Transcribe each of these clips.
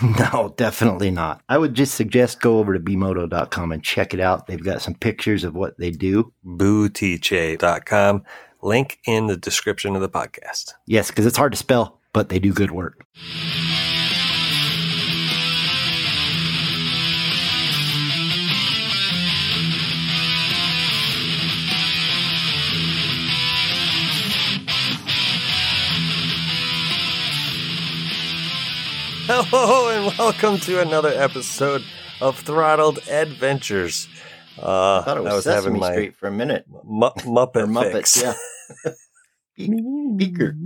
No, definitely not. I would just suggest go over to bmoto.com and check it out. They've got some pictures of what they do. Bootiche.com. Link in the description of the podcast. Yes, because it's hard to spell, but they do good work. Hello and welcome to another episode of Throttled Adventures. Uh, I thought it was, Sesame Street for a minute. Mu- Muppet Muppets, yeah. Beaker.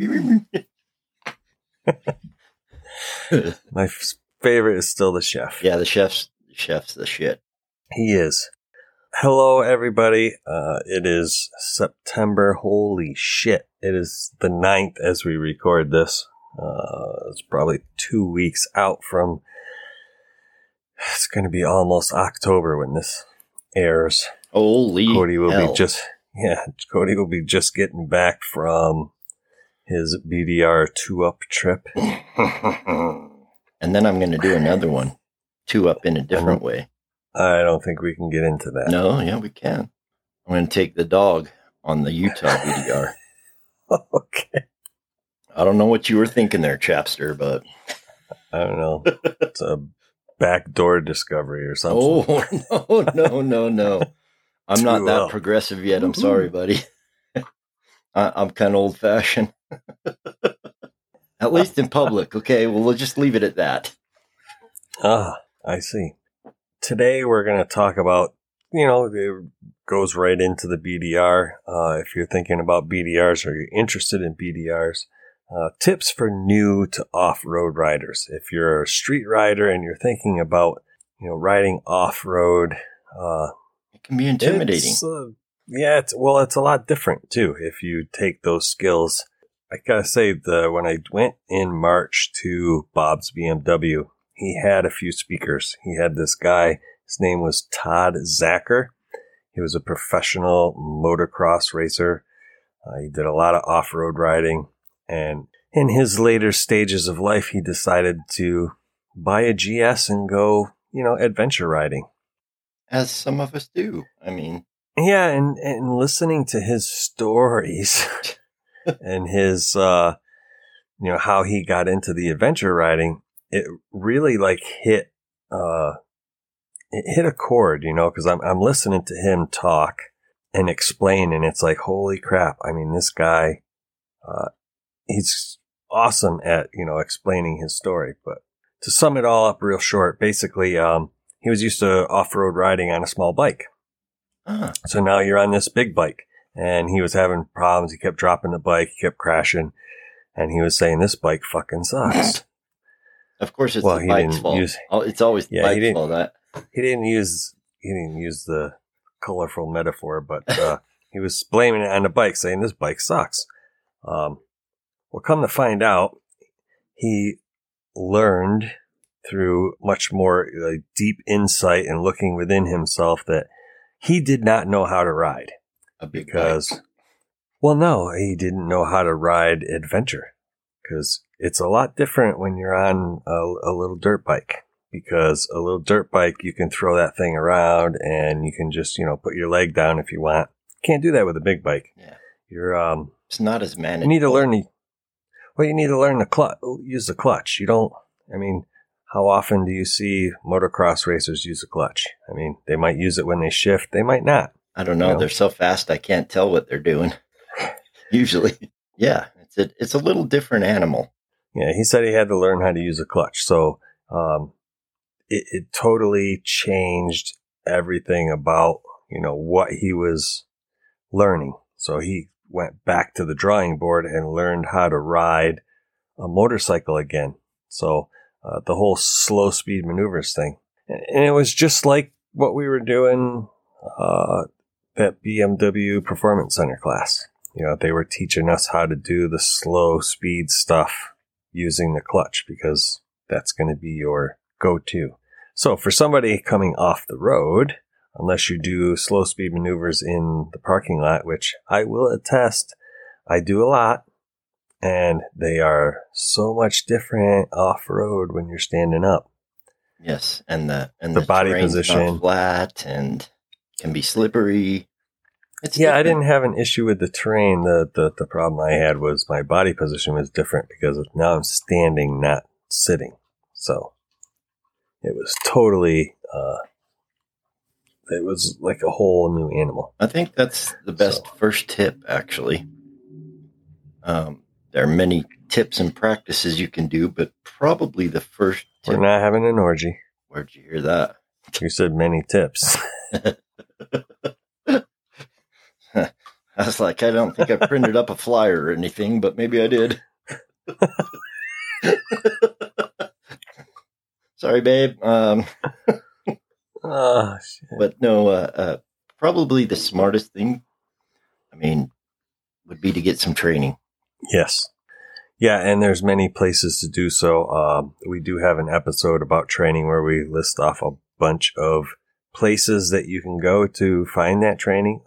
My favorite is still the chef. yeah, the chef's chef's the shit. He is. Hello, everybody. Uh, it is September. Holy shit. It is the 9th as we record this. Uh, it's probably two weeks out from. It's going to be almost October when this airs. Holy Cody will hell. be just. Yeah, Cody will be just getting back from his BDR two up trip. and then I'm going to do another one, two up in a different way. I don't think we can get into that. No, yeah, we can. I'm going to take the dog on the Utah BDR. okay. I don't know what you were thinking there, Chapster, but I don't know. it's a backdoor discovery or something. oh no, no, no, no! I'm not that well. progressive yet. I'm sorry, buddy. I, I'm kind of old fashioned. At least in public. Okay, well, we'll just leave it at that. Ah, I see. Today we're going to talk about, you know, it goes right into the BDR. Uh, if you're thinking about BDRs or you're interested in BDRs, uh, tips for new to off-road riders. If you're a street rider and you're thinking about, you know, riding off-road, uh, It can be intimidating. It's, uh, yeah, it's, well, it's a lot different too if you take those skills. I gotta say, the when I went in March to Bob's BMW, he had a few speakers. He had this guy. His name was Todd Zacher. He was a professional motocross racer. Uh, he did a lot of off-road riding, and in his later stages of life, he decided to buy a GS and go, you know, adventure riding. As some of us do. I mean, Yeah, and, and listening to his stories and his, uh, you know, how he got into the adventure riding, it really like hit, uh, it hit a chord, you know, cause I'm, I'm listening to him talk and explain and it's like, holy crap. I mean, this guy, uh, he's awesome at, you know, explaining his story. But to sum it all up real short, basically, um, he was used to off-road riding on a small bike. ah, So now you're on this big bike and he was having problems. He kept dropping the bike, he kept crashing and he was saying this bike fucking sucks. of course, it's Well, the he bike's didn't fault. use- Oh, it's always the Yeah, he bike's didn't- fault. That he didn't use, he didn't use the colorful metaphor, but, uh, he was blaming it on the bike saying this bike sucks. Um, well, come to find out, he learned through much more uh, deep insight and looking within himself that he did not know how to ride. a big because bike. well no he didn't know how to ride adventure because it's a lot different when you're on a, a little dirt bike because a little dirt bike you can throw that thing around and you can just you know put your leg down if you want can't do that with a big bike Yeah. You're um It's not as you manageable. need to learn the well you need to learn to clutch use the clutch. You don't I mean how often do you see motocross racers use a clutch? I mean, they might use it when they shift, they might not. I don't know. you know? They're so fast, I can't tell what they're doing. Usually, yeah, it's a it's a little different animal. Yeah, he said he had to learn how to use a clutch. So um, it, it totally changed everything about you know what he was learning. So he went back to the drawing board and learned how to ride a motorcycle again. So uh, the whole slow speed maneuvers thing, and, it was just like what we were doing uh, that BMW Performance Center class. You know, they were teaching us how to do the slow speed stuff using the clutch because that's going to be your go to. So for somebody coming off the road, unless you do slow speed maneuvers in the parking lot, which I will attest, I do a lot, and they are so much different off road when you're standing up. Yes, and the and The body position. flat and can be slippery. It's Yeah, I didn't have an issue with the terrain. The, the the problem I had was my body position was different because now I'm standing, not sitting. So it was totally uh it was like a whole new animal. I think that's the best So- first tip, actually. Um, there are many tips and practices you can do, but probably the first We're tip. not having an orgy. Where'd you hear that? You said many tips. I was like, I don't think I printed up a flyer or anything, but maybe I did. Sorry, babe. Um, oh, shit. but no, uh, uh, probably the smartest thing, I mean, would be to get some training. Yes. Yeah, and there's many places to do so. Um, we do have an episode about training where we list off a bunch of places that you can go to find that training,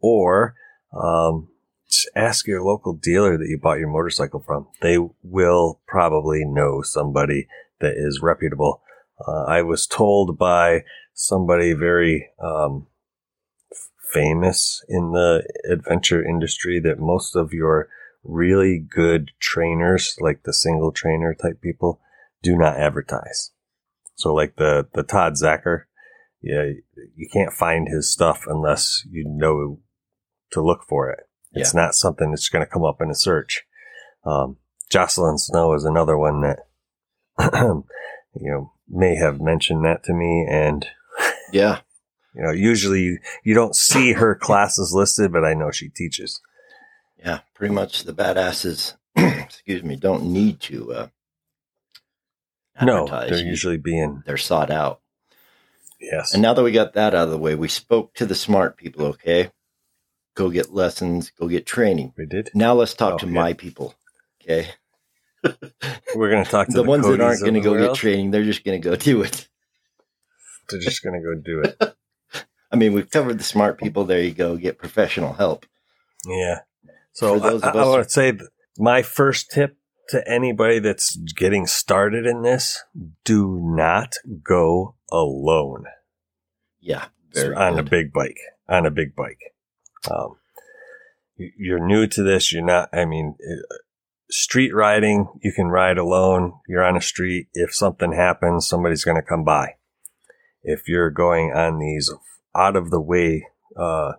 or um, just ask your local dealer that you bought your motorcycle from. They will probably know somebody that is reputable. Uh, I was told by somebody very um, famous in the adventure industry that most of your really good trainers, like the single trainer type people, do not advertise. So, like the the Todd Zacher, yeah, you can't find his stuff unless you know to look for it. It's not something that's going to come up in a search. Um, Jocelyn Snow is another one that you know may have mentioned that to me, and Yeah. you know usually you, you don't see her classes listed, but I know she teaches. Yeah. Pretty much the badasses, excuse me, don't need to uh, No, they're usually being they're sought out. yes. And now that we got that out of the way, we spoke to the smart people, okay? Go get lessons, go get training. we did. Now let's talk Oh, to yeah. my people, okay? We're going to talk to The, the, ones that aren't going to the go get training, they're just going to go do it. They're just going to go do it. I mean, we've covered the smart people. There you go. Get professional help. Yeah. So I, of I want to say my first tip to anybody that's getting started in this: do not go alone Yeah, on good. a big bike. On a big bike. Um, you- you're new to this. You're not. I mean, uh, street riding. You can ride alone. You're on a street. If something happens, somebody's going to come by. If you're going on these out of the way uh,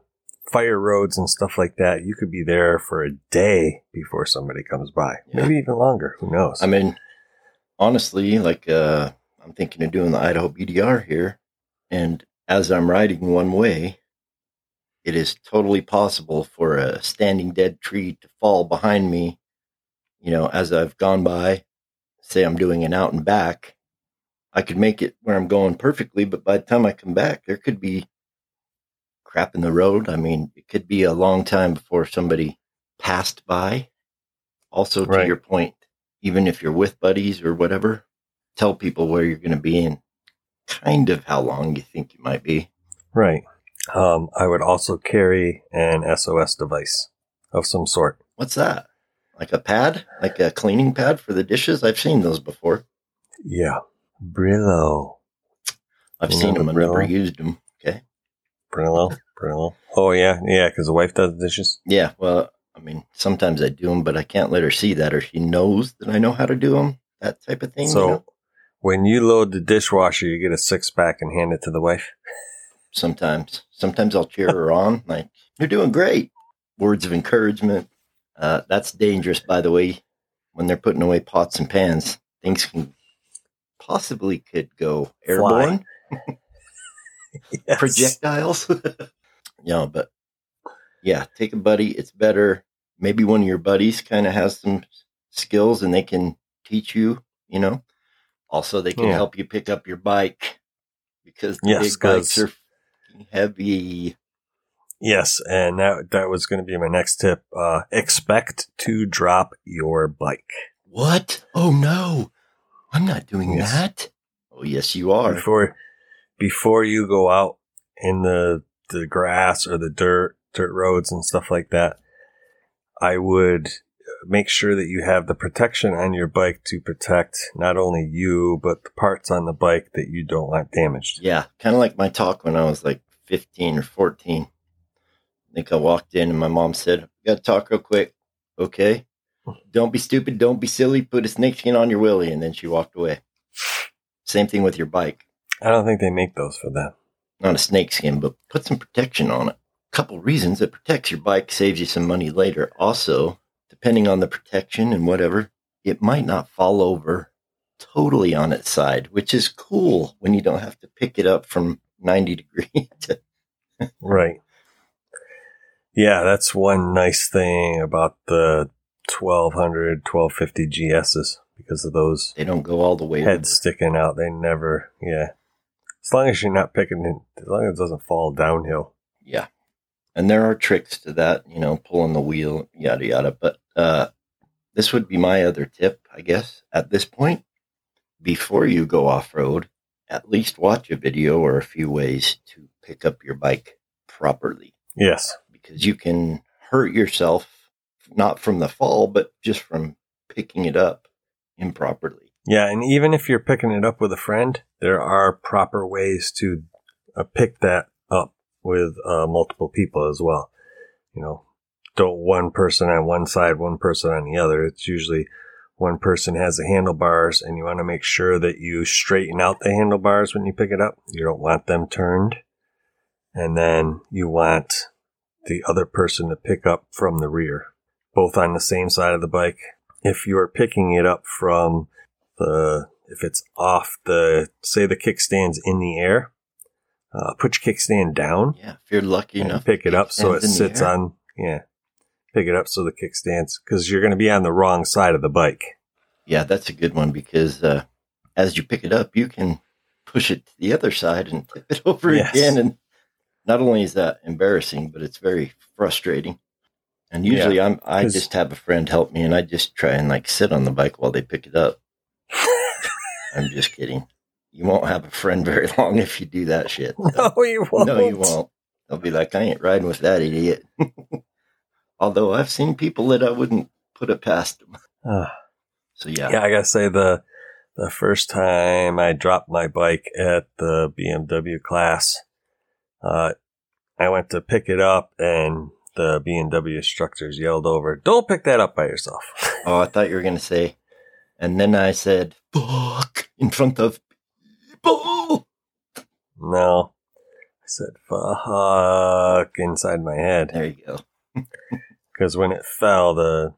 fire roads and stuff like that, you could be there for a day before somebody comes by. Yeah. Maybe even longer. Who knows? I mean, honestly, like uh, I'm thinking of doing the Idaho BDR here, and as I'm riding one way, it is totally possible for a standing dead tree to fall behind me. You know, as I've gone by, say I'm doing an out and back, I could make it where I'm going perfectly, but by the time I come back, there could be crap in the road. I mean, it could be a long time before somebody passed by. Also, to Right. your point, even if you're with buddies or whatever, tell people where you're going to be and kind of how long you think you might be. right. Um, I would also carry an SOS device of some sort. What's that? Like a pad? Like a cleaning pad for the dishes? I've seen those before. Yeah. Brillo. I've You seen the them and never used them. Okay. Brillo. Brillo. Oh, yeah. Yeah. Because the wife does the dishes. Yeah. Well, I mean, sometimes I do them, but I can't let her see that, or she knows that I know how to do them. That type of thing. So you know? when you load the dishwasher, you get a six pack and hand it to the wife. sometimes, sometimes I'll cheer her on, like you're doing great. Words of encouragement. Uh, that's dangerous, by the way. When they're putting away pots and pans, things can possibly could go airborne. Yes. projectiles. yeah, but yeah, take a buddy. It's better. Maybe one of your buddies kind of has some skills and they can teach you, you know. Also, they can Yeah. help you pick up your bike because the Yes, big bikes are heavy. Yes, and that that was going to be my next tip. Uh, expect to drop your bike What? Oh no, I'm not doing Yes. that. Oh yes, you are. before before you go out in the the grass or the dirt dirt roads and stuff like that. I would uh, make sure that you have the protection on your bike to protect not only you but the parts on the bike that you don't want damaged. Yeah, kind of like my talk when I was like 15 or 14. I think I walked in and my mom said, Got to talk real quick. Okay. Don't be stupid. Don't be silly. Put a snakeskin on your willy. And then she walked away. Same thing with your bike. I don't think they make those for that. Not a snakeskin, but put some protection on it. Couple reasons it protects your bike, saves you some money later. Also, depending on the protection and whatever, it might not fall over totally on its side, which is cool when you don't have to pick it up from 90 degrees to Right. Yeah, that's one nice thing about the 1200, 1250 GSs because of those they don't go all the way heads sticking out. They never, yeah. As long as you're not picking it, as long as it doesn't fall downhill. Yeah. And there are tricks to that, you know, pulling the wheel, yada yada. But uh this would be my other tip, I guess, at this point. Before you go off road, at least watch a video or a few ways to pick up your bike properly. Yes. Because you can hurt yourself not from the fall, but just from picking it up improperly. Yeah, and even if you're picking it up with a friend, there are proper ways to uh, pick that up with uh, multiple people as well. You know, don't one person on one side, one person on the other. It's usually one person has the handlebars, and you want to make sure that you straighten out the handlebars when you pick it up. You don't want them turned. And then you want the other person to pick up from the rear, both on the same side of the bike. If you are picking it up from the if it's off the say the kickstand's in the air, uh, put your kickstand down Yeah. If you're lucky enough. pick it up so it kickstand's in the sits on yeah. Pick it up so the kickstands because you're going to be on the wrong side of the bike. Yeah, that's a good one because uh, as you pick it up, you can push it to the other side and tip it over Yes. again. And not only is that embarrassing, but it's very frustrating. And usually, I'm I just have a friend help me, and I just try and like sit on the bike while they pick it up. I'm just kidding. You won't have a friend very long if you do that shit. no, you won't. No, you won't. They'll be like, I ain't riding with that idiot. Although I've seen people that I wouldn't put it past them. Ah. So yeah, Yeah, I gotta say the the first time I dropped my bike at the BMW class, uh, I went to pick it up and the BMW instructors yelled over, "Don't pick that up by yourself." Oh, I thought you were going to say, and then I said, fuck, in front of people. no, I said "fuck" inside my head There you go. because when it fell, the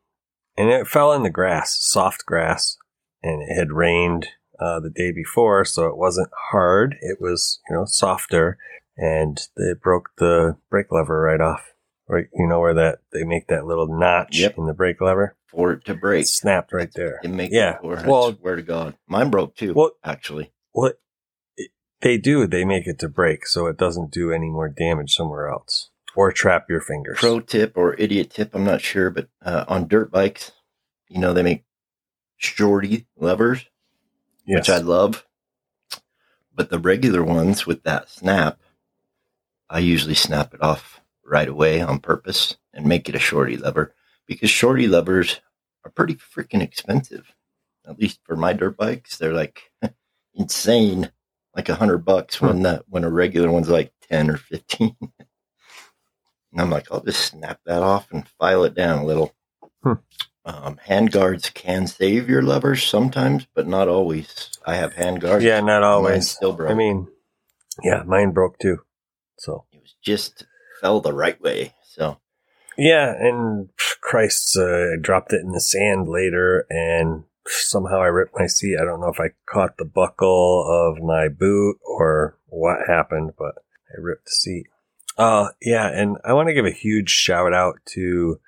and it fell in the grass, soft grass, and it had rained uh, the day before, so it wasn't hard. It was you know softer, and it broke the brake lever right off. Right, you know where that they make that little notch Yep. in the brake lever. For it to break. It snapped right there. They make Yeah. it it. Well- I swear to God. Mine broke too, Well- actually. What it- they do, they make it to break so it doesn't do any more damage somewhere else or trap your fingers. Pro tip or idiot tip, I'm not sure, but uh, on dirt bikes, you know, they make shorty levers, yes. which I love. But the regular ones with that snap, I usually snap it off right away on purpose and make it a shorty lever because shorty levers are pretty freaking expensive. At least for my dirt bikes, they're like insane, like a hundred bucks when that when a regular one's like ten or fifteen. And I'm like, I'll just snap that off and file it down a little. Hmm. Um, hand guards can save your levers sometimes, but not always. I have hand guards. Yeah, not Mine always. still broke. I mean, yeah, mine broke too. So it was just fell the right way. So yeah, and Christ, uh, dropped it in the sand later, and somehow I ripped my seat. I don't know if I caught the buckle of my boot or what happened, but I ripped the seat. Uh, yeah, and I want to give a huge shout out to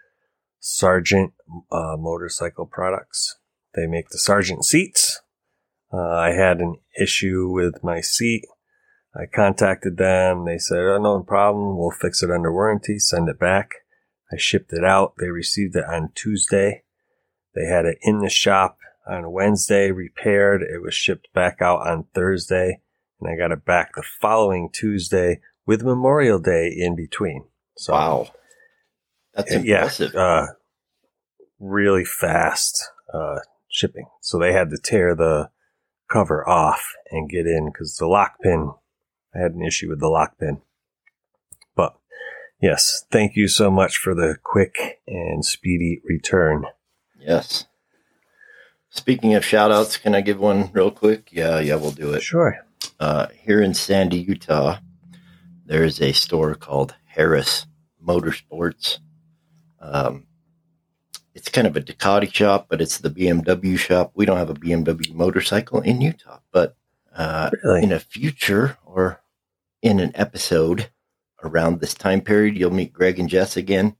Sargent uh, Motorcycle Products. They make the Sargent seats. Uh, I had an issue with my seat. I contacted them. They said, oh, no problem. We'll fix it under warranty. Send it back. I shipped it out. They received it on Tuesday. They had it in the shop on Wednesday, repaired. It was shipped back out on Thursday, and I got it back the following Tuesday with Memorial Day in between. So, wow, that's impressive. yeah, uh, really fast uh, shipping. So they had to tear the cover off and get in because the lock pin. I had an issue with the lock pin. But yes, thank you so much for the quick and speedy return. Yes. Speaking of shout outs, can I give one real quick? Yeah, yeah, we'll do it. Sure. Uh, here in Sandy, Utah, there is a store called Harris Motorsports. Um, it's kind of a Ducati shop, but it's the BMW shop. We don't have a BMW motorcycle in Utah, but uh, Really? in a future or in an episode around this time period, you'll meet Greg and Jess again.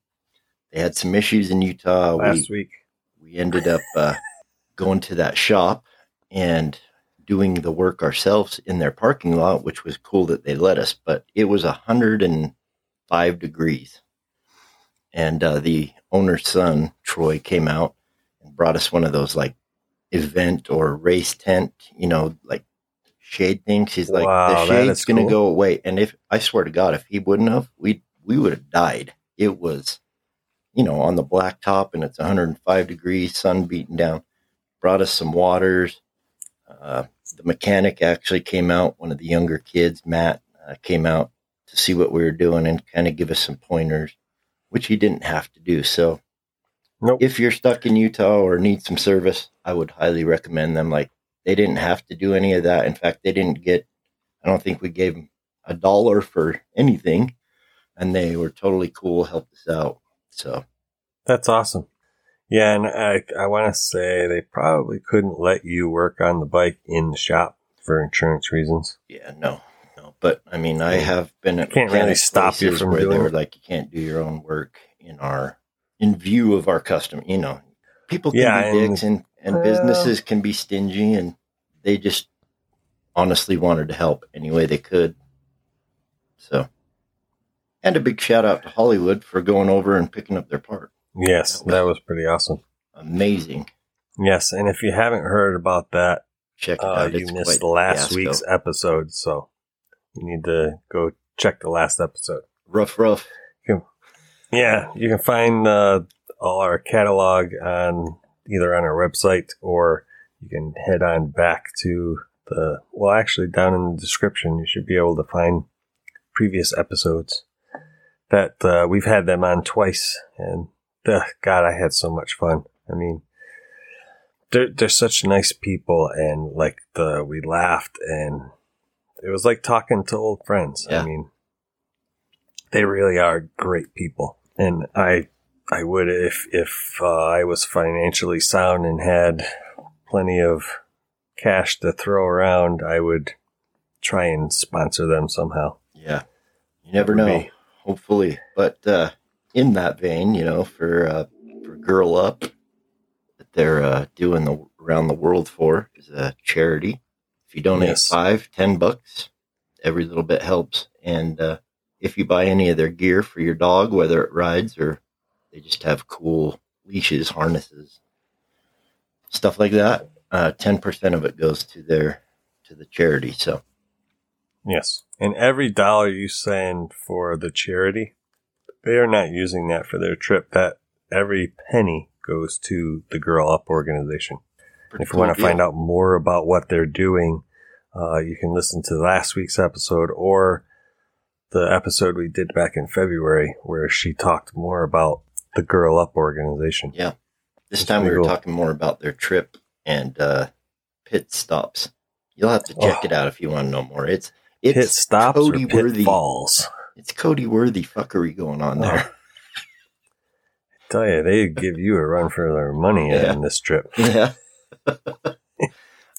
They had some issues in Utah. We, Last week. we ended up uh, going to that shop and doing the work ourselves in their parking lot, which was cool that they let us. But it was 105 degrees. And uh, the owner's son, Troy, came out and brought us one of those like event or race tent, you know, like shade things. He's like, Wow, the shade's going to cool. go away. And if I swear to God, if he wouldn't have, we we would have died. It was, you know, on the black top and it's 105 degrees, sun beating down. Brought us some waters. Uh, the mechanic actually came out. One of the younger kids, Matt, uh, came out to see what we were doing and kind of give us some pointers, which he didn't have to do. So Nope. if you're stuck in Utah or need some service, I would highly recommend them. Like they didn't have to do any of that. In fact, they didn't get. I don't think we gave them a dollar for anything, and they were totally cool, helped us out. So That's awesome. Yeah, and I I want to say they probably couldn't let you work on the bike in the shop for insurance reasons. yeah, no, no. But I mean, I have been at Can't really stop you from where doing they were like, you can't do your own work in our in view of our customer. You know, people can Yeah, be dicks, and and well- businesses can be stingy, and they just honestly wanted to help any way they could. So, and a big shout out to Hollywood for going over and picking up their part. Yes, That was- that was pretty awesome. Amazing. Yes, and if you haven't heard about that, Check it uh, out. you It's missed quite last fiasco. week's episode, so you need to go check the last episode. rough, rough. Yeah, you can find uh, all our catalog on either on our website or you can head on back to the well, actually down in the description you should be able to find previous episodes that uh, we've had them on twice, and uh, God, I had so much fun. I mean, they're they're such nice people, and like the we laughed, and it was like talking to old friends. Yeah. I mean, they really are great people, and I I would if if uh, I was financially sound and had plenty of cash to throw around, I would try and sponsor them somehow. Yeah. You never know. be- Hopefully. But uh, in that vein, you know, for uh, for Girl Up that they're uh, doing the around the world for is a charity. If you donate Yes. five, ten bucks, every little bit helps. And uh, if you buy any of their gear for your dog, whether it rides or they just have cool leashes, harnesses, stuff like that, uh, ten percent of it goes to their to the charity. So Yes. And every dollar you send for the charity, they are not using that for their trip. That every penny goes to the Girl Up organization. pretty if you want to cool find out more about what they're doing, uh, you can listen to last week's episode or the episode we did back in February where she talked more about the Girl Up organization. Yeah. This That's time we were cool. talking more about their trip and uh, pit stops. You'll have to check Oh. it out if you want to know more. It's it's Pit stops Cody or pit Worthy. falls. it's Cody Worthy fuckery going on there. tell you, they give you a run for their money Yeah. in this trip. Yeah.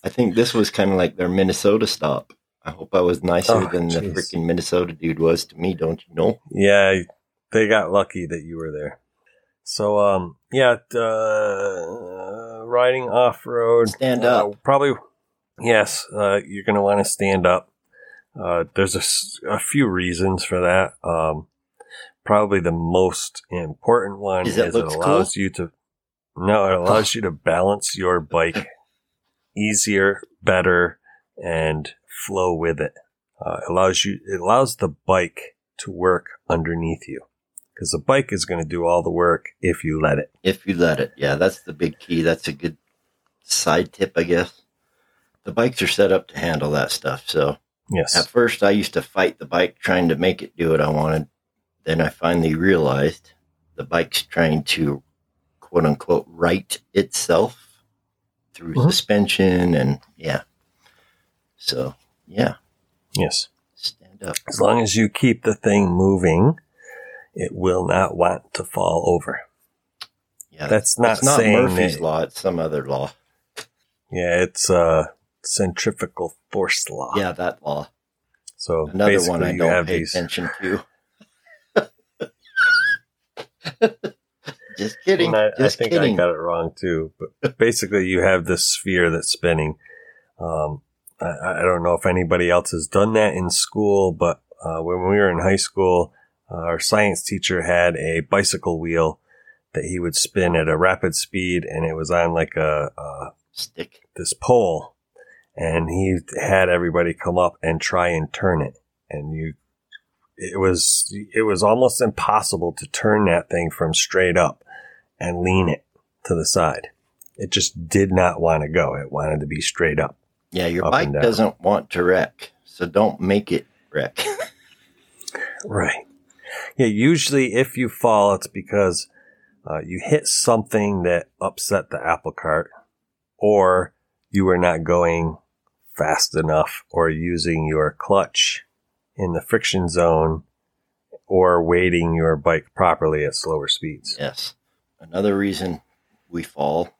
I think this was kind of like their Minnesota stop. I hope I was nicer Oh, than the freaking Minnesota dude was to me, don't you know? Yeah, they got lucky that you were there. So, um, yeah, uh, riding off road. Stand up. probably, yes, uh, you're going to want to stand up. Uh, there's a, few reasons for that. Um, probably the most important one Is is, it allows you to, no, it allows you to balance your bike easier, better, and flow with it. Uh, it allows you, it allows the bike to work underneath you because the bike is going to do all the work if you let it. If you let it. Yeah, that's the big key. That's a good side tip, I guess. The bikes are set up to handle that stuff. So Yes. at first, I used to fight the bike trying to make it do what I wanted. Then I finally realized the bike's trying to quote unquote right itself through Mhm. suspension and yeah. So yeah, Yes. stand up. As long as you keep the thing moving, it will not want to fall over. Yeah, That's not it's not saying Murphy's that- law. It's some other law. Yeah, it's uh centrifugal force law. Yeah, that law. So Another one I don't have pay these. attention to. Just kidding. I, I think kidding. I got it wrong too. But basically, you have this sphere that's spinning. Um, I, I don't know if anybody else has done that in school, but uh, when we were in high school, uh, our science teacher had a bicycle wheel that he would spin at a rapid speed, and it was on like a, a Stick. this pole, and he had everybody come up and try and turn it, and you. It was it was almost impossible to turn that thing from straight up and lean it to the side. It just did not want to go. It wanted to be straight up. Yeah, your Up bike doesn't want to wreck, so don't make it wreck. Right. Yeah. Usually, if you fall, it's because uh, you hit something that upset the apple cart, or you were not going fast enough, or using your clutch in the friction zone, or weighting your bike properly at slower speeds. yes. Another reason we fall,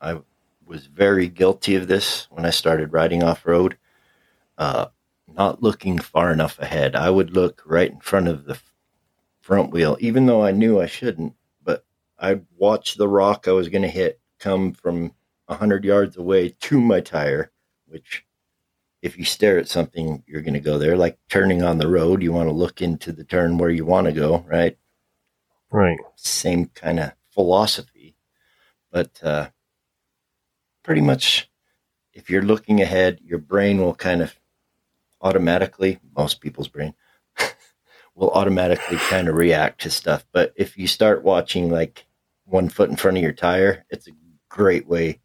I was very guilty of this when I started riding off road. Uh, not looking far enough ahead. I would look right in front of the front wheel, even though I knew I shouldn't. But I'd watch the rock I was going to hit come from a hundred yards away to my tire, which if you stare at something, you're going to go there. Like turning on the road, you want to look into the turn where you want to go, right? Right. Same kind of philosophy. But uh, pretty much, if you're looking ahead, your brain will kind of automatically, most people's brain, will automatically kind of react to stuff. But if you start watching like one foot in front of your tire, it's a great way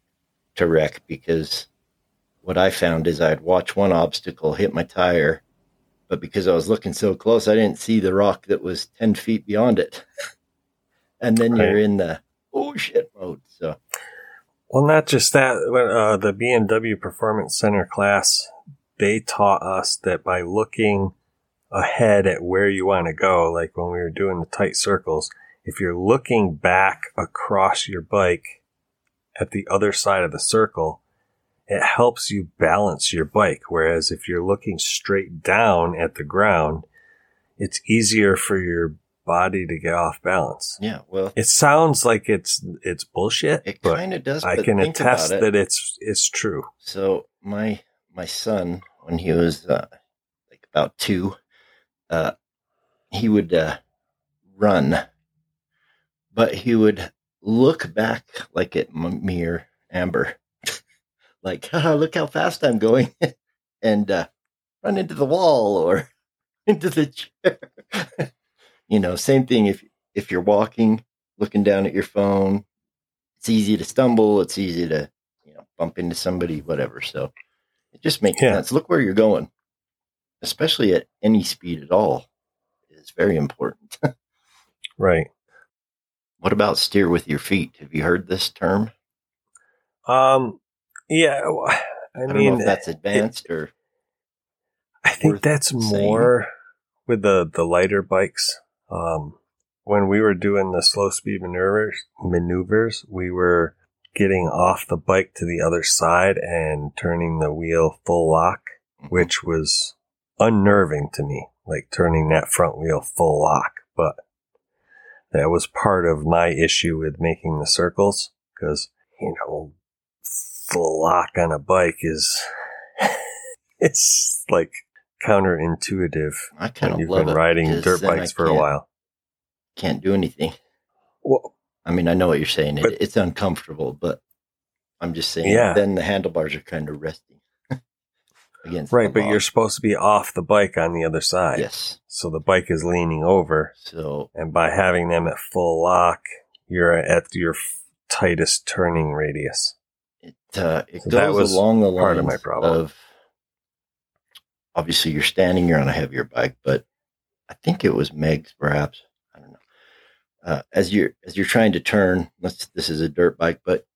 to wreck because what I found is I'd watch one obstacle hit my tire, but because I was looking so close, I didn't see the rock that was 10 feet beyond it. and then you're in the oh shit mode. So, Well, not just that. Uh, the BMW Performance Center class, they taught us that by looking ahead at where you want to go, like when we were doing the tight circles, if you're looking back across your bike at the other side of the circle, it helps you balance your bike. Whereas if you're looking straight down at the ground, it's easier for your body to get off balance. yeah, well, It sounds like it's it's bullshit, it kind of does. I can attest it. that it's it's true. So my my son, when he was uh, like about two, uh, he would uh, run, but he would look back like at m- me or Amber, like, look how fast I'm going, and uh, run into the wall or into the chair. you know, same thing if if you're walking, looking down at your phone, it's easy to stumble. It's easy to you know bump into somebody, whatever. So it just makes Yeah. sense. Look where you're going, especially at any speed at all. is very important. Right. what about steer with your feet? Have you heard this term? Um. Yeah. I, don't mean, know if that's advanced or I think that's saying. more with the the lighter bikes. Um, when we were doing the slow speed maneuvers, maneuvers, we were getting off the bike to the other side and turning the wheel full lock, which was unnerving to me, like turning that front wheel full lock. But that was part of my issue with making the circles because, you know, full lock on a bike is, it's like counterintuitive I kind of you've been riding dirt bikes for a while. Can't do anything. Well, I mean, I know what you're saying. It, But- it's uncomfortable, but I'm just saying. Yeah. Then the handlebars are kind of resting against. right, but you're supposed to be off the bike on the other side. yes. So the bike is leaning over, So and by having them at full lock, you're at your tightest turning radius. it uh, it So that goes was along the lines part of my problem. of obviously you're standing, you're on a heavier bike, but I think it was Meg's perhaps. I don't know. Uh, as you're as you're trying to turn, let's this is a dirt bike, but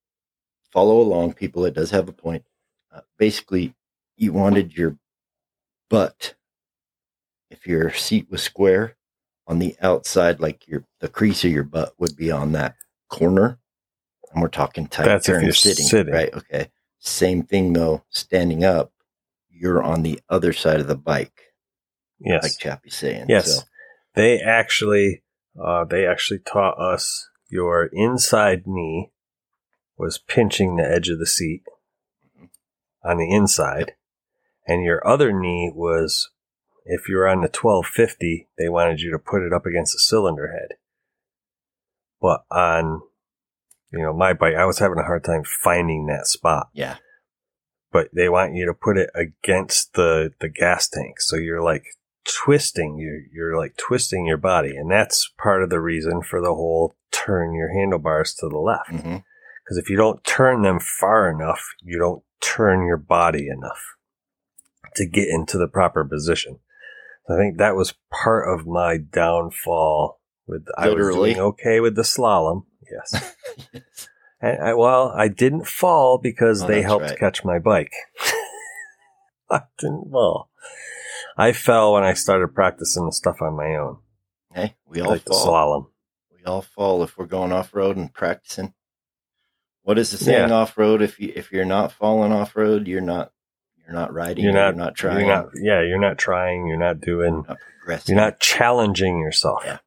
follow along, people. It does have a point. Uh, basically, you wanted your butt, if your seat was square, on the outside, like your the crease of your butt would be on that corner. And we're talking tight That's if turn you're sitting, sitting. right? Okay. Same thing though, standing up, you're on the other side of the bike, Yes. like Chappie's saying. Yes. So, They actually, uh, they actually taught us your inside knee was pinching the edge of the seat on the inside, and your other knee was, if you were on the 1250, they wanted you to put it up against the cylinder head. But on, you know, my bike, I was having a hard time finding that spot. Yeah. but they want you to put it against the the gas tank. So you're like twisting you're, you're like twisting your body. And that's part of the reason for the whole turn your handlebars to the left. Mm-hmm. Because if you don't turn them far enough you don't turn your body enough to get into the proper position i think that was part of my downfall with i was doing okay with the slalom yes and I, well, I didn't fall because Oh, they helped right. catch my bike. I didn't fall. I fell when I started practicing the stuff on my own, Hey, we all like the fall. slalom. We all fall if we're going off road and practicing. What is the saying Yeah. off road? If you if you're not falling off road, you're not you're not riding. You're not, You're not trying. You're not, yeah, you're not trying. You're not doing. not. You're not challenging yourself. Yeah.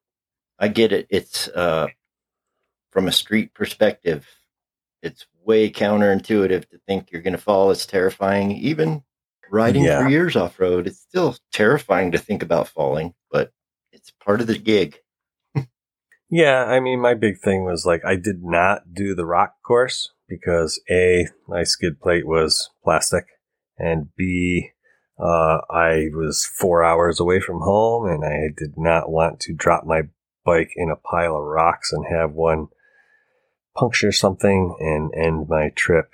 I get it. It's uh, from a street perspective, it's way counterintuitive to think you're going to fall. It's terrifying. Even riding Yeah. for years off road, it's still terrifying to think about falling, but it's part of the gig. Yeah, I mean, my big thing was like I did not do the rock course because a my skid plate was plastic, and b uh, I was four hours away from home, and I did not want to drop my bike in a pile of rocks and have one puncture something and end my trip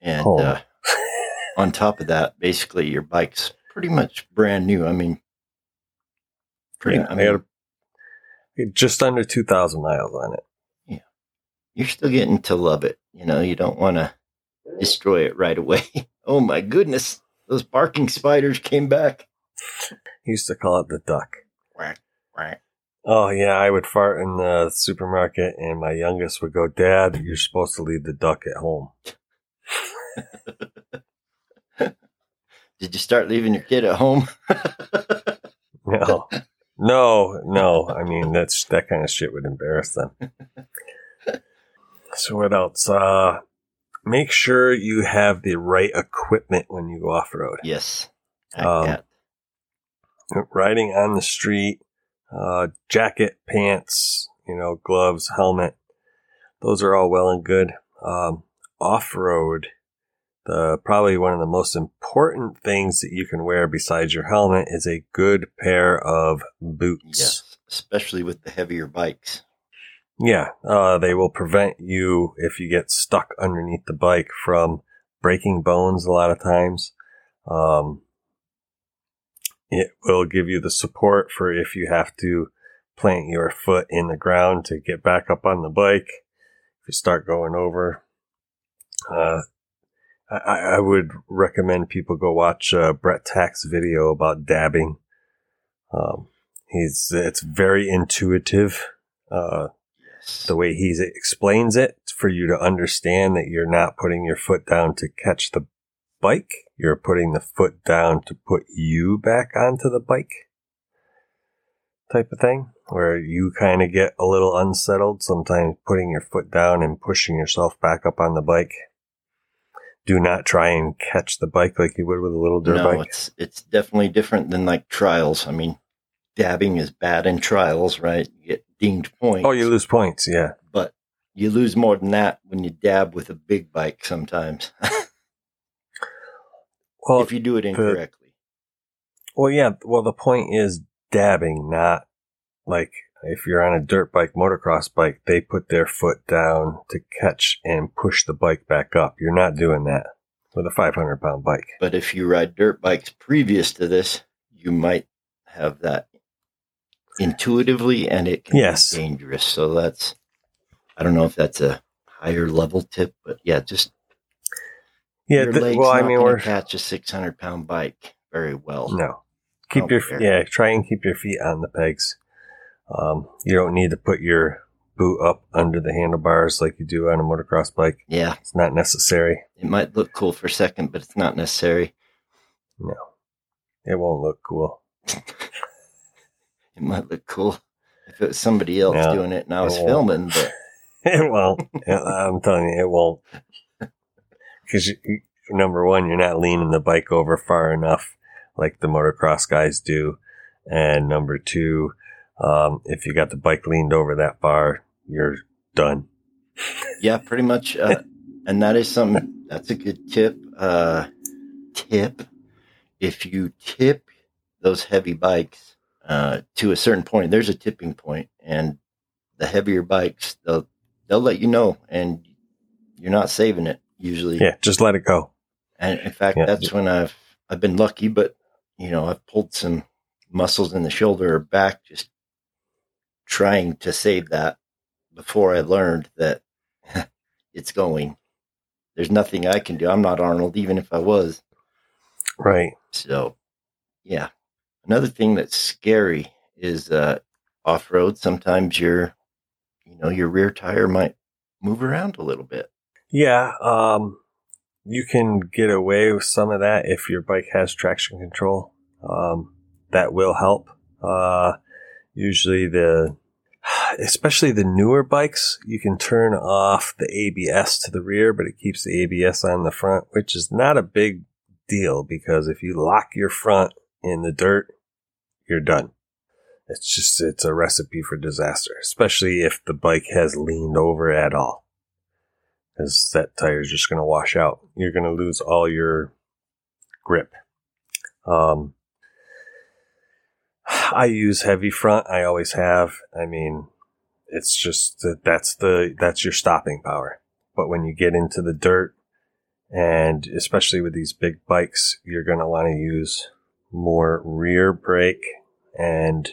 And uh, on top of that, basically your bike's pretty much brand new. I mean, pretty. Yeah, I I mean, had just under two thousand miles on it. Yeah, you're still getting to love it. You know, you don't want to destroy it right away. oh my goodness, those barking spiders came back. He Used to call it the duck. Quack, quack. Oh yeah, I would fart in the supermarket, and my youngest would go, "Dad, you're supposed to leave the duck at home." Did you start leaving your kid at home? No, no, no. I mean, that's that kind of shit would embarrass them. So what else? Uh, make sure you have the right equipment when you go off road. yes. Um. Riding on the street, uh, jacket, pants, you know, gloves, helmet. Those are all well and good. Um, off road, the probably one of the most important things that you can wear besides your helmet is a good pair of boots. Yes. Especially with the heavier bikes. Yeah, uh, they will prevent you if you get stuck underneath the bike from breaking bones a lot of times. Um, it will give you the support for if you have to plant your foot in the ground to get back up on the bike. If you start going over, uh, I, I would recommend people go watch uh, Bret Tkacs' video about dabbing. Um, he's it's very intuitive. Uh, the way he explains it for you to understand that you're not putting your foot down to catch the bike. You're putting the foot down to put you back onto the bike type of thing where you kind of get a little unsettled sometimes putting your foot down and pushing yourself back up on the bike. Do not try and catch the bike like you would with a little dirt no, bike. it's it's definitely different than like trials. I mean dabbing is bad in trials right? You get dinged points oh you lose points yeah but you lose more than that when you dab with a big bike sometimes well if you do it incorrectly the, well yeah well the point is dabbing, not like if you're on a dirt bike, motocross bike, they put their foot down to catch and push the bike back up. You're not doing that with a 500 pound bike. But if you ride dirt bikes previous to this, you might have that intuitively and it can yes. be dangerous. So that's, I don't know if that's a higher level tip, but yeah, just. Yeah, the, well, I mean, we're catch a 600 pound bike very well. No, keep your yeah try and keep your feet on the pegs um, you don't need to put your boot up under the handlebars like you do on a motocross bike yeah it's not necessary it might look cool for a second but it's not necessary no it won't look cool it might look cool if it was somebody else no, doing it and i was filming but it won't i'm telling you it won't because number one you're not leaning the bike over far enough like the motocross guys do. And number two, um, if you got the bike leaned over that far, you're done. yeah, pretty much. Uh, and that is something that's a good tip. Uh, tip if you tip those heavy bikes uh, to a certain point, there's a tipping point, and the heavier bikes they'll they'll let you know, and you're not saving it usually. Yeah, just let it go. And in fact, yeah. that's when I've I've been lucky, but you know, I've pulled some muscles in the shoulder or back just trying to save that before I learned that it's going. There's nothing I can do. I'm not Arnold, even if I was. Right. So, yeah. Another thing that's scary is uh, off road. Sometimes your, you know, your rear tire might move around a little bit. Yeah. Um, you can get away with some of that if your bike has traction control. Um, that will help. Uh, usually the, especially the newer bikes, you can turn off the ABS to the rear, but it keeps the ABS on the front, which is not a big deal because if you lock your front in the dirt, you're done. It's just, it's a recipe for disaster, especially if the bike has leaned over at all. Because that tire is just going to wash out. You're going to lose all your grip. Um, I use heavy front. I always have. I mean, it's just that that's the that's your stopping power. But when you get into the dirt, and especially with these big bikes, you're going to want to use more rear brake and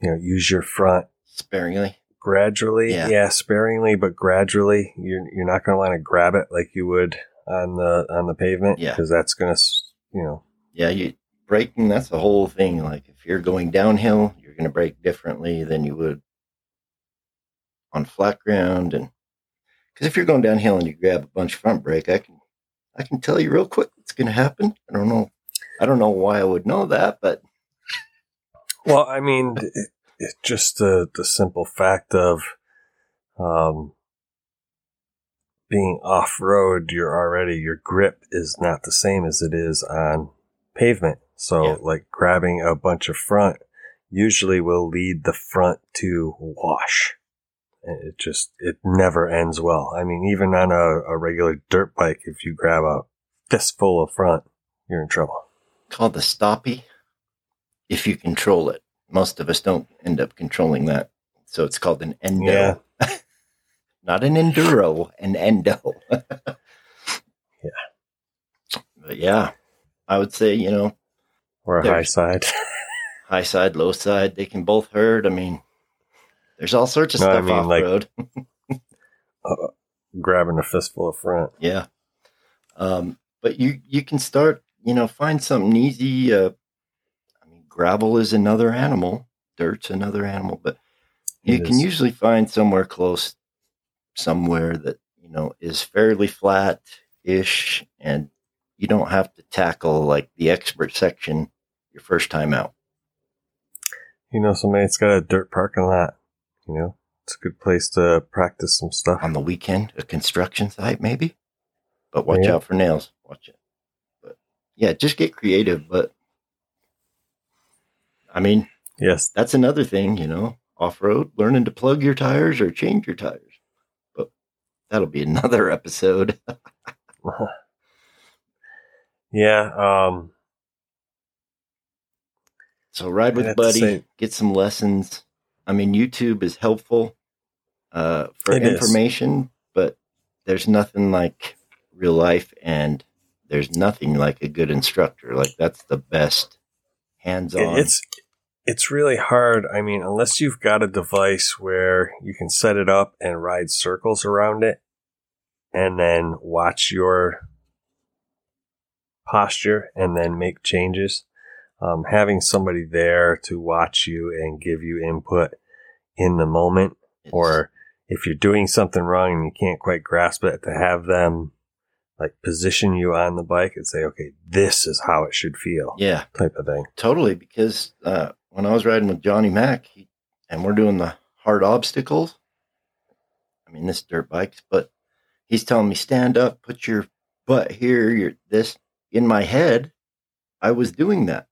you know use your front sparingly gradually yeah, yeah sparingly but gradually you're, you're not going to want to grab it like you would on the on the pavement yeah because that's going to you know yeah you braking, that's the whole thing. Like if you're going downhill, you're going to brake differently than you would on flat ground. And because if you're going downhill and you grab a bunch of front brake, I can, I can tell you real quick what's going to happen. I don't know. I don't know why I would know that, but. Well, I mean, it, it just the, the simple fact of, um, being off road, you're already, your grip is not the same as it is on pavement. So yeah. like grabbing a bunch of front usually will lead the front to wash. It just, it never ends well. I mean, even on a, a regular dirt bike, if you grab a fistful of front, you're in trouble. Called the stoppie If you control it, most of us don't end up controlling that. So it's called an endo. Yeah. Not an enduro, an endo. yeah. But yeah, I would say, you know, or a high side. high side, low side. They can both hurt. I mean, there's all sorts of No, I stuff mean, off like- road. Grabbing a fistful of front. Yeah. Um, but you you can start, you know, find something easy. Uh, I mean, gravel is another animal, dirt's another animal, but you It can is. usually find somewhere close, somewhere that you know is fairly flat ish, and you don't have to tackle like the expert section your first time out. You know, somebody that's got a dirt parking lot. You know, it's a good place to practice some stuff. on the weekend, a construction site maybe. But watch Yeah. out for nails. Watch it. Yeah, just get creative. But I mean, Yes, that's another thing, you know, off road, learning to plug your tires or change your tires. But that'll be another episode. yeah. Um, So ride with I'd a have to buddy, say- get some lessons. I mean, YouTube is helpful uh, for It is. information, but there's nothing like real life, and there's nothing like a good instructor. Like that's the best hands on. it's it's really hard. I mean, unless you've got a device where you can set it up and ride circles around it, and then watch your posture and then make changes. Um, having somebody there to watch you and give you input in the moment or if you're doing something wrong and you can't quite grasp it, to have them like position you on the bike and say, okay, this is how it should feel, yeah, type of thing. totally. Because uh, when I was riding with Johnny Mack, he, and we're doing the hard obstacles. I mean, this dirt bikes, but he's telling me stand up, put your butt here, your this in my head. I was doing that,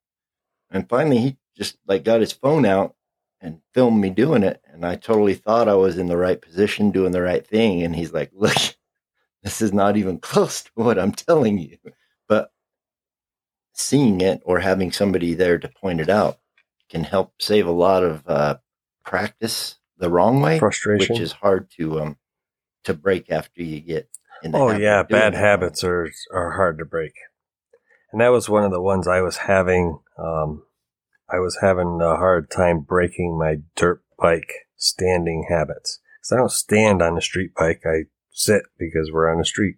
and finally he just like got his phone out and filmed me doing it, and I totally thought I was in the right position, doing the right thing, and he's like, "Look, this is not even close to what I'm telling you," but seeing it or having somebody there to point it out can help save a lot of uh, practice the wrong way, Frustration. which is hard to um to break after you get in the oh yeah, bad habits are are hard to break, and that was one of the ones I was having. Um, I was having a hard time breaking my dirt bike standing habits because I don't stand on the street bike. I sit because we're on the street.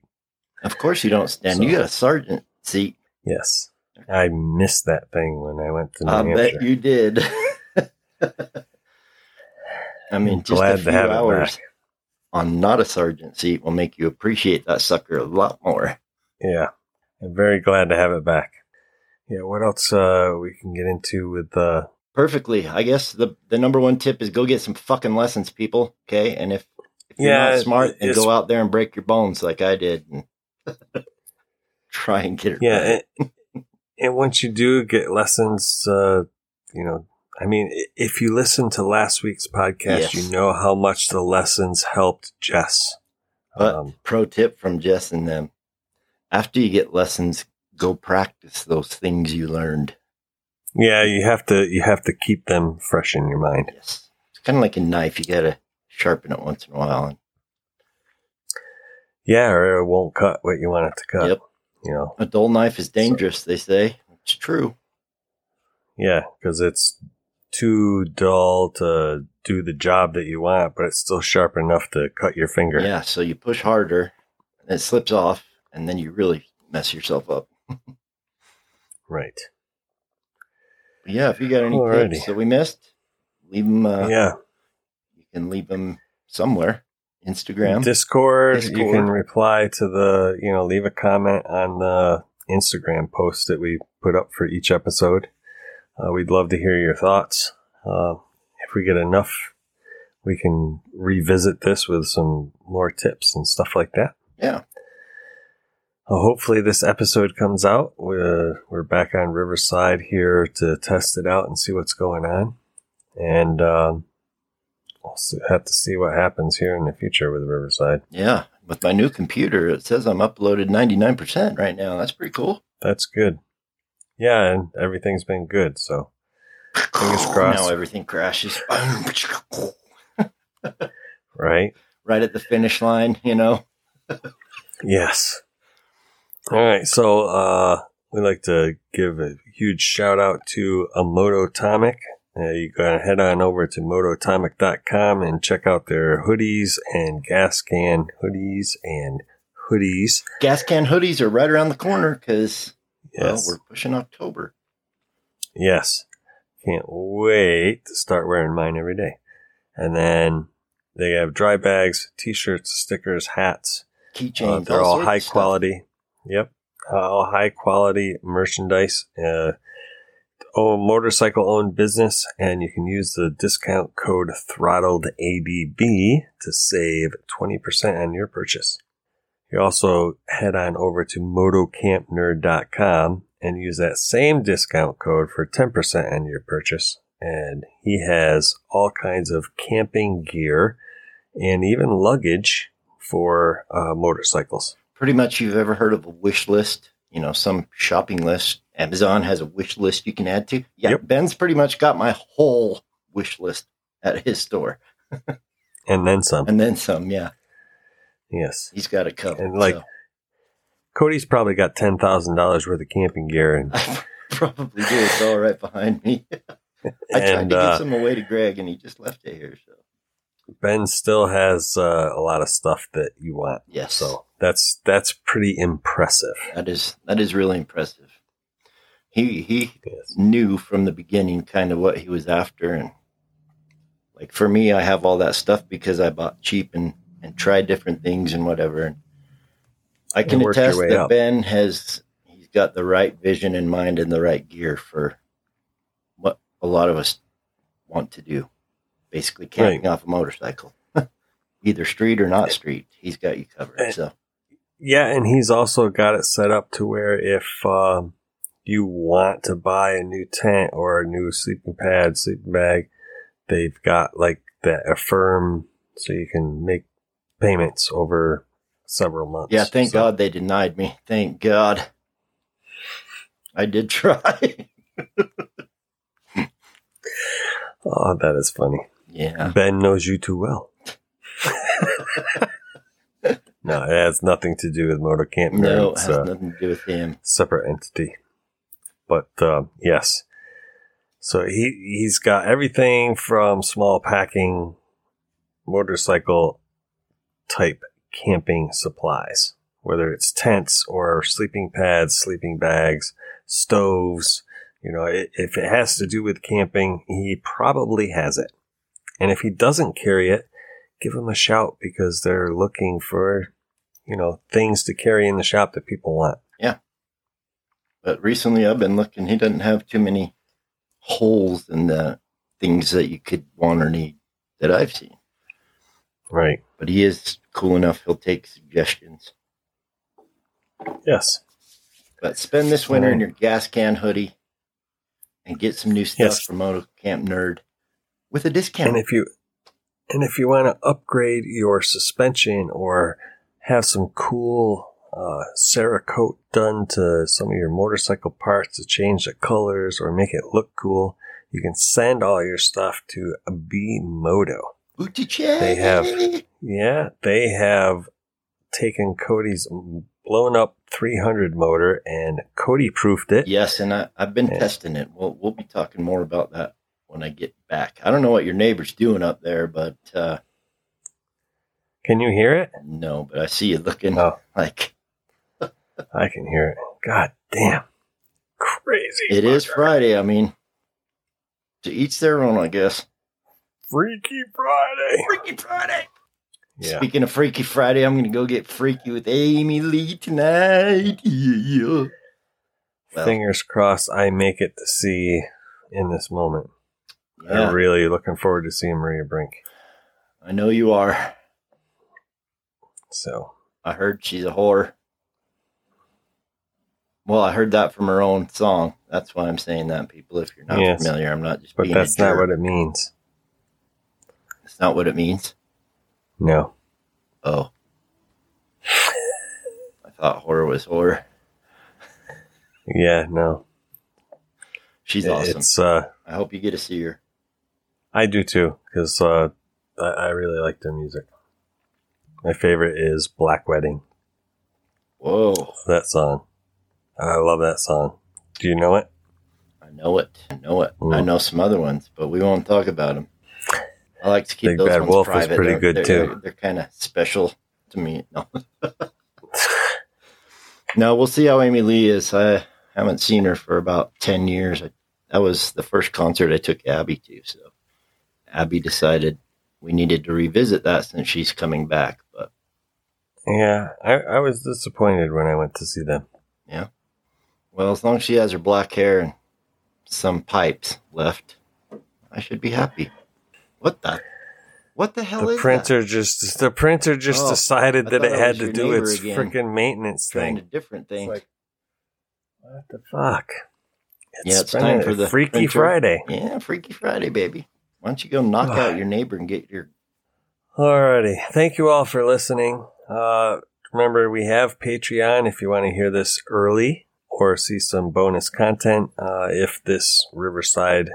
Of course, you don't stand. So- you got a Sargent seat. Yes, I missed that thing when I went to New I Hampshire. bet you did. I mean, just Glad a to few have it hours back. on not a Sargent seat will make you appreciate that sucker a lot more. Yeah, I'm very glad to have it back. Yeah, what else uh, we can get into with uh, Perfectly. I guess the the number one tip is go get some fucking lessons, people. Okay, and if if you're Yeah, not smart, and go out there and break your bones like I did, and try and get it. yeah, right. and, and once you do get lessons, uh, you know, I mean, if you listen to last week's podcast, Yes. you know how much the lessons helped Jess. But Um, pro tip from Jess and them: after you get lessons, go practice those things you learned. yeah, you have to you have to keep them fresh in your mind. Yes, it's kind of like a knife. You gotta sharpen it once in a while. And, Yeah, or it won't cut what you want it to cut. Yep. You know, a dull knife is dangerous. They say it's true. yeah, because it's too dull to do the job that you want, but it's still sharp enough to cut your finger. Yeah, so you push harder, and it slips off, and then you really mess yourself up. Right. But yeah, if you got any Alrighty. tips that we missed, leave them. Uh, yeah. Can leave them somewhere. Instagram. Discord, You can reply to the, you know, leave a comment on the Instagram post that we put up for each episode. Uh, we'd love to hear your thoughts. Uh, if we get enough, we can revisit this with some more tips and stuff like that. yeah, Uh, hopefully, this episode comes out. We're, we're back on Riverside here to test it out and see what's going on. And um, have to see what happens here in the future with Riverside. yeah. With my new computer, it says I'm uploaded 99% right now. That's pretty cool. That's good. Yeah, and everything's been good. So Fingers crossed. Now everything crashes. right. right at the finish line, you know? Yes. All right. So uh, we'd like to give a huge shout out to a Mototomic. Uh, you can head on over to mototomic.com and check out their hoodies and gas can hoodies and hoodies. Gas can hoodies are right around the corner because well, we're pushing October. Yes. Can't wait to start wearing mine every day. And then they have dry bags, t-shirts, stickers, hats. Keychains. Uh, they're all sorts high quality. Yep. Uh, all high quality merchandise. Uh, motorcycle owned business. And you can use the discount code throttled ADB to save 20% on your purchase. You also head on over to motocampnerd.com and use that same discount code for 10% on your purchase. And he has all kinds of camping gear and even luggage for uh, motorcycles. Pretty much, you've ever heard of a wish list? You know, some shopping list. Amazon has a wish list you can add to. Yeah, Yep. Ben's pretty much got my whole wish list at his store, And then some. and then some. Yeah, Yes. he's got a covered. And, like, so. Cody's probably got $10,000 worth of camping gear. And, I probably do. It's all right behind me. I tried and to uh, give some away to Greg, and he just left it here. So Ben still has uh, a lot of stuff that you want. yes, So that's that's pretty impressive. that is that is really impressive. He he Yes. knew from the beginning kind of what he was after, and like for me, I have all that stuff because I bought cheap and and tried different things and whatever. And I can And worked your attest that up. Ben has he's got the right vision in mind and the right gear for what a lot of us want to do. Basically, camping off a motorcycle, either street or not street. He's got you covered. So Yeah, and he's also got it set up to where if um, you want to buy a new tent or a new sleeping pad, sleeping bag, they've got like that affirm so you can make payments over several months. yeah, thank So- God they denied me. Thank God. I did try. Oh, that is funny. yeah. Ben knows you too well. no, it has nothing to do with Motor Camp No, it has a nothing to do with him. separate entity. But um, yes, so he he's got everything from small packing, motorcycle type camping supplies, whether it's tents or sleeping pads, sleeping bags, stoves. You know, if it has to do with camping, he probably has it. And if he doesn't carry it, give him a shout because they're looking for, you know, things to carry in the shop that people want. But recently I've been looking, he doesn't have too many holes in the things that you could want or need that I've seen. Right. But he is cool enough, he'll take suggestions. Yes. But spend this winter in your gas can hoodie and get some new stuff Yes. from Moto Camp Nerd with a discount. And if you and if you want to upgrade your suspension or have some cool uh, Cerakote done to some of your motorcycle parts to change the colors or make it look cool, you can send all your stuff to B Moto. They have- Yeah, they have taken Cody's blown up 300 motor and Cody proofed it. Yes, and I, I've been Yeah. testing it. We'll we'll be talking more about that when I get back. I don't know what your neighbor's doing up there, but uh, Can you hear it? no, but I see you looking Oh, like I can hear it. God damn. Crazy. it is fucker. Friday. I mean, to each their own, I guess. Freaky Friday. Freaky Friday. Yeah. Speaking of Freaky Friday, I'm going to go get freaky with Amy Lee tonight. Yeah. Well, Fingers crossed I make it to see in this moment. yeah, I'm really looking forward to seeing Maria Brink. I know you are. So, I heard she's a whore. Well, I heard that from her own song. That's why I'm saying that, people. If you're not Yes. familiar, I'm not just but that's not what it means. It's not what it means. No. Oh. I thought horror was horror. Yeah, no. She's awesome. It's, uh, I hope you get to see her. I do too, because, uh, I, I really like their music. My favorite is Black Wedding, Whoa. that song. I love that song. Do you know it? I know it. I know it. I Mm. know some other ones, but we won't talk about them. I like to keep Big those Bad ones Wolf is private. pretty They're- good, they're, too. They're, they're kind of special to me. No. no, we'll see how Amy Lee is. I haven't seen her for about 10 years. I, that was the first concert I took Abby to. So Abby decided we needed to revisit that since she's coming back. But Yeah, I, I was disappointed when I went to see them. Well, as long as she has her black hair and some pipes left, I should be happy. What the? What the hell The is printer just the printer just Oh, decided that thought it had to do its freaking maintenance that? Trying thing. to different things. like, what the fuck? Yeah, it's time for the Freaky printer. Friday. yeah, Freaky Friday, baby. Why don't you go knock out your neighbor and get your Alrighty. Thank you all for listening. Uh, remember, we have Patreon if you want to hear this early or see some bonus content. Uh, if this Riverside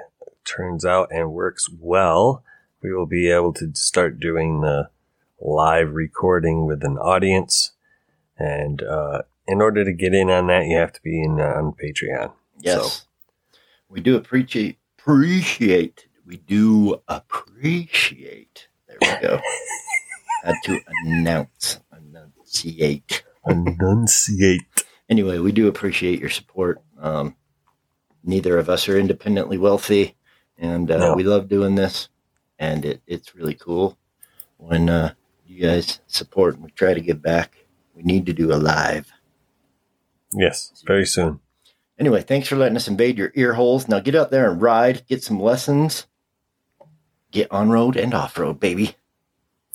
turns out and works well, we will be able to start doing the live recording with an audience. And uh, in order to get in on that, you have to be in uh, on Patreon. Yes. We do appreciate appreciate. We do appreciate. There we go. Had to announce, enunciate. Enunciate. Anyway, we do appreciate your support. Um, neither of us are independently wealthy, and uh, No. we love doing this. And it, it's really cool when uh, you guys support and we try to give back. We need to do a live. Yes, very soon. Anyway, thanks for letting us invade your ear holes. Now get out there and ride, get some lessons, get on road and off road, baby.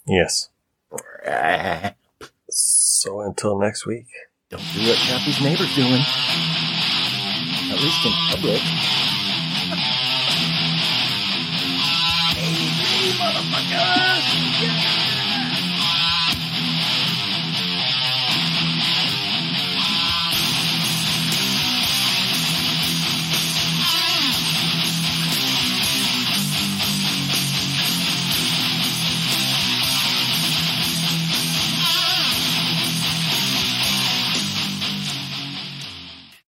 Yes. So until next week. Do what Chappie's neighbor's doing, at least in public.